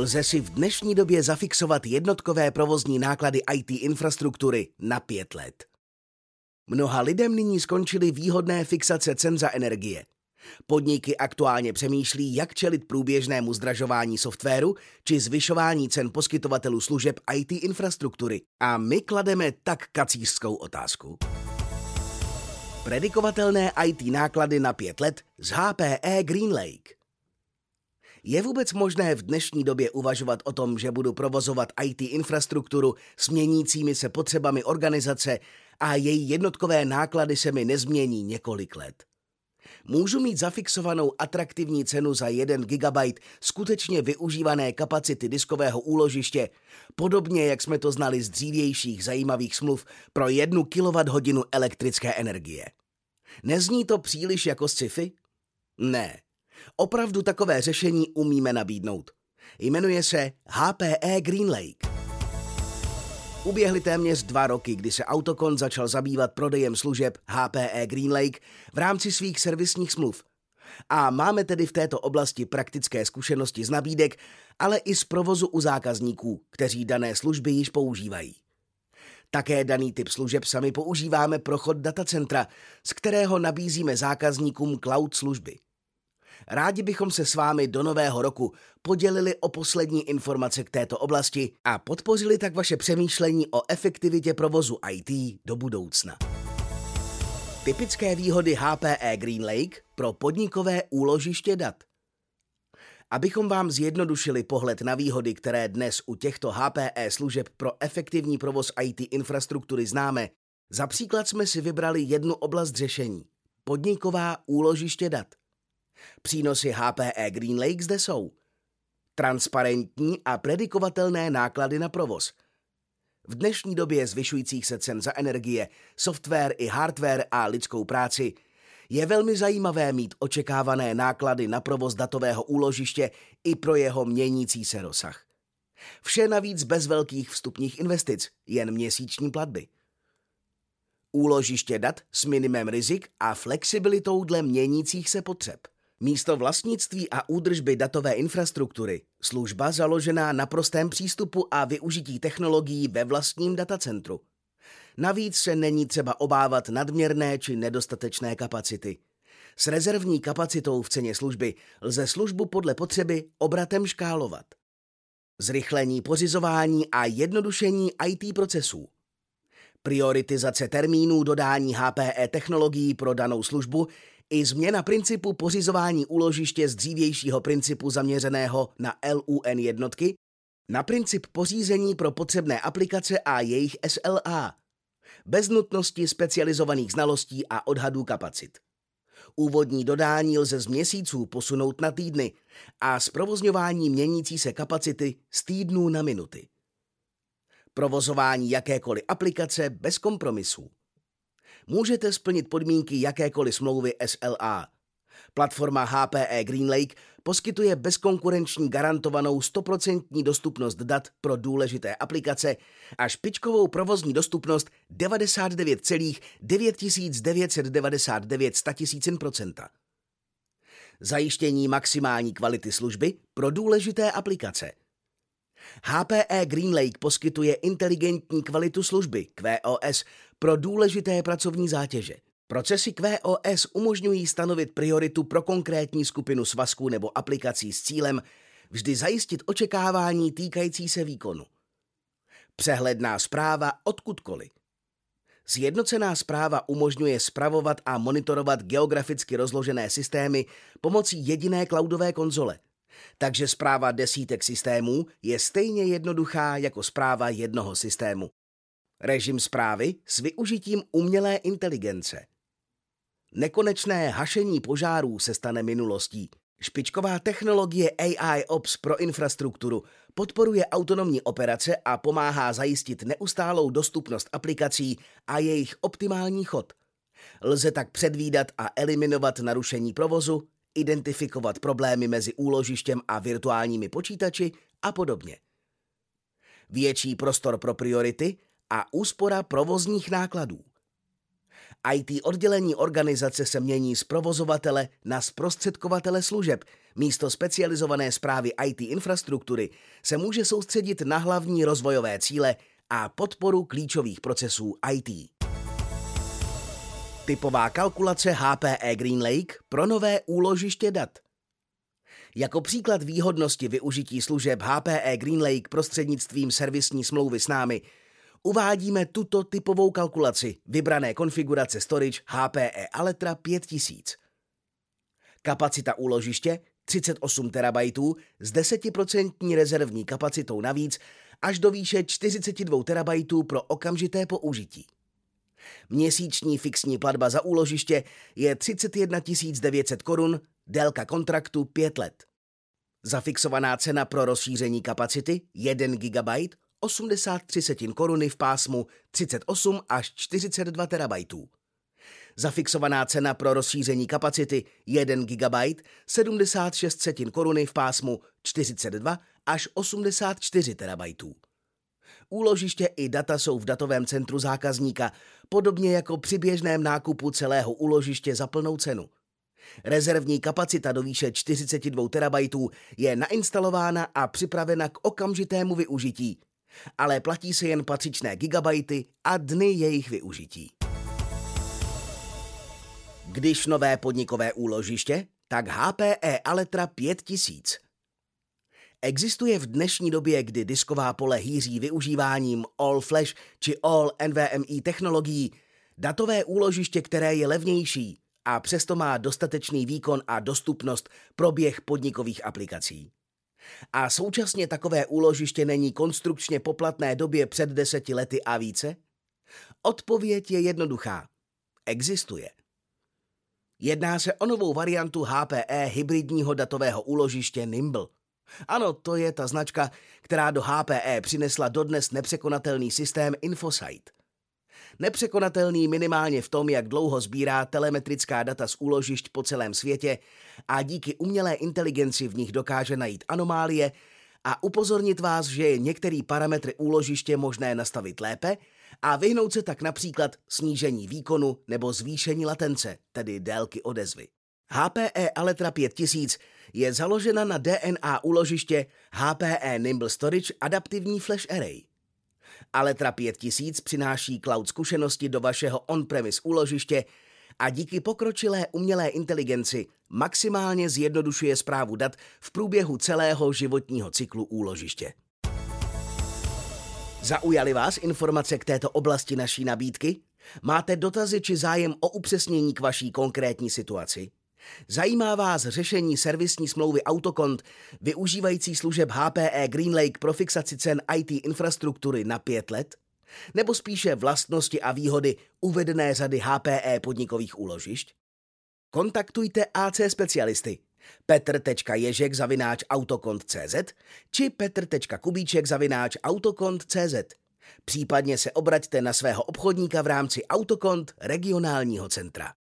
Lze si v dnešní době zafixovat jednotkové provozní náklady IT infrastruktury na pět let. Mnoha lidem nyní skončily výhodné fixace cen za energie. Podniky aktuálně přemýšlí, jak čelit průběžnému zdražování softwaru či zvyšování cen poskytovatelů služeb IT infrastruktury. A my klademe tak kacířskou otázku. Predikovatelné IT náklady na pět let z HPE GreenLake. Je vůbec možné v dnešní době uvažovat o tom, že budu provozovat IT infrastrukturu s měnícími se potřebami organizace a její jednotkové náklady se mi nezmění několik let? Můžu mít zafixovanou atraktivní cenu za 1 GB skutečně využívané kapacity diskového úložiště, podobně jak jsme to znali z dřívějších zajímavých smluv pro 1 kWh elektrické energie. Nezní to příliš jako sci-fi? Ne. Opravdu takové řešení umíme nabídnout. Jmenuje se HPE GreenLake. Uběhly téměř dva roky, kdy se Autokon začal zabývat prodejem služeb HPE GreenLake v rámci svých servisních smluv. A máme tedy v této oblasti praktické zkušenosti z nabídek, ale i z provozu u zákazníků, kteří dané služby již používají. Také daný typ služeb sami používáme pro chod datacentra, z kterého nabízíme zákazníkům cloud služby. Rádi bychom se s vámi do nového roku podělili o poslední informace k této oblasti a podpořili tak vaše přemýšlení o efektivitě provozu IT do budoucna. Typické výhody HPE GreenLake pro podnikové úložiště dat. Abychom vám zjednodušili pohled na výhody, které dnes u těchto HPE služeb pro efektivní provoz IT infrastruktury známe, za příklad jsme si vybrali jednu oblast řešení. Podniková úložiště dat. Přínosy HPE GreenLake zde jsou transparentní a predikovatelné náklady na provoz. V dnešní době zvyšujících se cen za energie, software i hardware a lidskou práci je velmi zajímavé mít očekávané náklady na provoz datového úložiště i pro jeho měnící se rozsah. Vše navíc bez velkých vstupních investic, jen měsíční platby. Úložiště dat s minimem rizik a flexibilitou dle měnících se potřeb – Místo vlastnictví a údržby datové infrastruktury, služba založená na prostém přístupu a využití technologií ve vlastním datacentru. Navíc se není třeba obávat nadměrné či nedostatečné kapacity. S rezervní kapacitou v ceně služby lze službu podle potřeby obratem škálovat. Zrychlení pořizování a jednodušení IT procesů. Prioritizace termínů dodání HPE technologií pro danou službu i změna principu pořizování úložiště z dřívějšího principu zaměřeného na LUN jednotky na princip pořízení pro potřebné aplikace a jejich SLA, bez nutnosti specializovaných znalostí a odhadů kapacit. Úvodní dodání lze z měsíců posunout na týdny a zprovozňování měnící se kapacity z týdnů na minuty. Provozování jakékoliv aplikace bez kompromisů můžete splnit podmínky jakékoliv smlouvy SLA. Platforma HPE GreenLake poskytuje bezkonkurenční garantovanou 100% dostupnost dat pro důležité aplikace a špičkovou provozní dostupnost 99,9999 procenta. Zajištění maximální kvality služby pro důležité aplikace. HPE GreenLake poskytuje inteligentní kvalitu služby QoS pro důležité pracovní zátěže. Procesy QoS umožňují stanovit prioritu pro konkrétní skupinu svazků nebo aplikací s cílem vždy zajistit očekávání týkající se výkonu. Přehledná zpráva odkudkoliv. Zjednocená zpráva umožňuje spravovat a monitorovat geograficky rozložené systémy pomocí jediné cloudové konzole. Takže zpráva desítek systémů je stejně jednoduchá jako zpráva jednoho systému. Režim zprávy s využitím umělé inteligence. Nekonečné hašení požárů se stane minulostí. Špičková technologie AI Ops pro infrastrukturu podporuje autonomní operace a pomáhá zajistit neustálou dostupnost aplikací a jejich optimální chod. Lze tak předvídat a eliminovat narušení provozu, identifikovat problémy mezi úložištěm a virtuálními počítači a podobně. Větší prostor pro priority a úspora provozních nákladů. IT oddělení organizace se mění z provozovatele na zprostředkovatele služeb. Místo specializované zprávy IT infrastruktury se může soustředit na hlavní rozvojové cíle a podporu klíčových procesů IT. Typová kalkulace HPE GreenLake pro nové úložiště dat. Jako příklad výhodnosti využití služeb HPE GreenLake prostřednictvím servisní smlouvy s námi uvádíme tuto typovou kalkulaci vybrané konfigurace storage HPE Aletra 5000. Kapacita úložiště 38 TB s 10% rezervní kapacitou navíc až do výše 42 TB pro okamžité použití. Měsíční fixní platba za úložiště je 31 900 korun, délka kontraktu 5 let. Zafixovaná cena pro rozšíření kapacity 1 GB 83 setin koruny v pásmu 38 až 42 terabajtů. Zafixovaná cena pro rozšíření kapacity 1 GB 76 setin koruny v pásmu 42 až 84 terabajtů. Úložiště i data jsou v datovém centru zákazníka, podobně jako při běžném nákupu celého úložiště za plnou cenu. Rezervní kapacita do výše 42 terabajtů je nainstalována a připravena k okamžitému využití, ale platí se jen patřičné gigabajty a dny jejich využití. Když nové podnikové úložiště, tak HPE Aletra 5000. Existuje v dnešní době, kdy disková pole hýří využíváním All Flash či All NVMe technologií, datové úložiště, které je levnější a přesto má dostatečný výkon a dostupnost pro běh podnikových aplikací. A současně takové úložiště není konstrukčně poplatné době před deseti lety a více? Odpověď je jednoduchá. Existuje. Jedná se o novou variantu HPE hybridního datového úložiště Nimble. Ano, to je ta značka, která do HPE přinesla dodnes nepřekonatelný systém Infosight. Nepřekonatelný minimálně v tom, jak dlouho sbírá telemetrická data z úložišť po celém světě a díky umělé inteligenci v nich dokáže najít anomálie a upozornit vás, že je některý parametry úložiště možné nastavit lépe a vyhnout se tak například snížení výkonu nebo zvýšení latence, tedy délky odezvy. HPE Aletra 5000 je založena na DNA úložiště HPE Nimble Storage Adaptivní Flash Array. Aletra 5000 přináší cloud zkušenosti do vašeho on-premise úložiště a díky pokročilé umělé inteligenci maximálně zjednodušuje zprávu dat v průběhu celého životního cyklu úložiště. Zaujaly vás informace k této oblasti naší nabídky? Máte dotazy či zájem o upřesnění k vaší konkrétní situaci? Zajímá vás řešení servisní smlouvy Autokont, využívající služeb HPE GreenLake pro fixaci cen IT infrastruktury na pět let? Nebo spíše vlastnosti a výhody uvedené řady HPE podnikových úložišť? Kontaktujte AC specialisty petr.ježek zavináč autokont.cz či petr.kubíček zavináč autokont.cz. Případně se obraťte na svého obchodníka v rámci Autokont regionálního centra.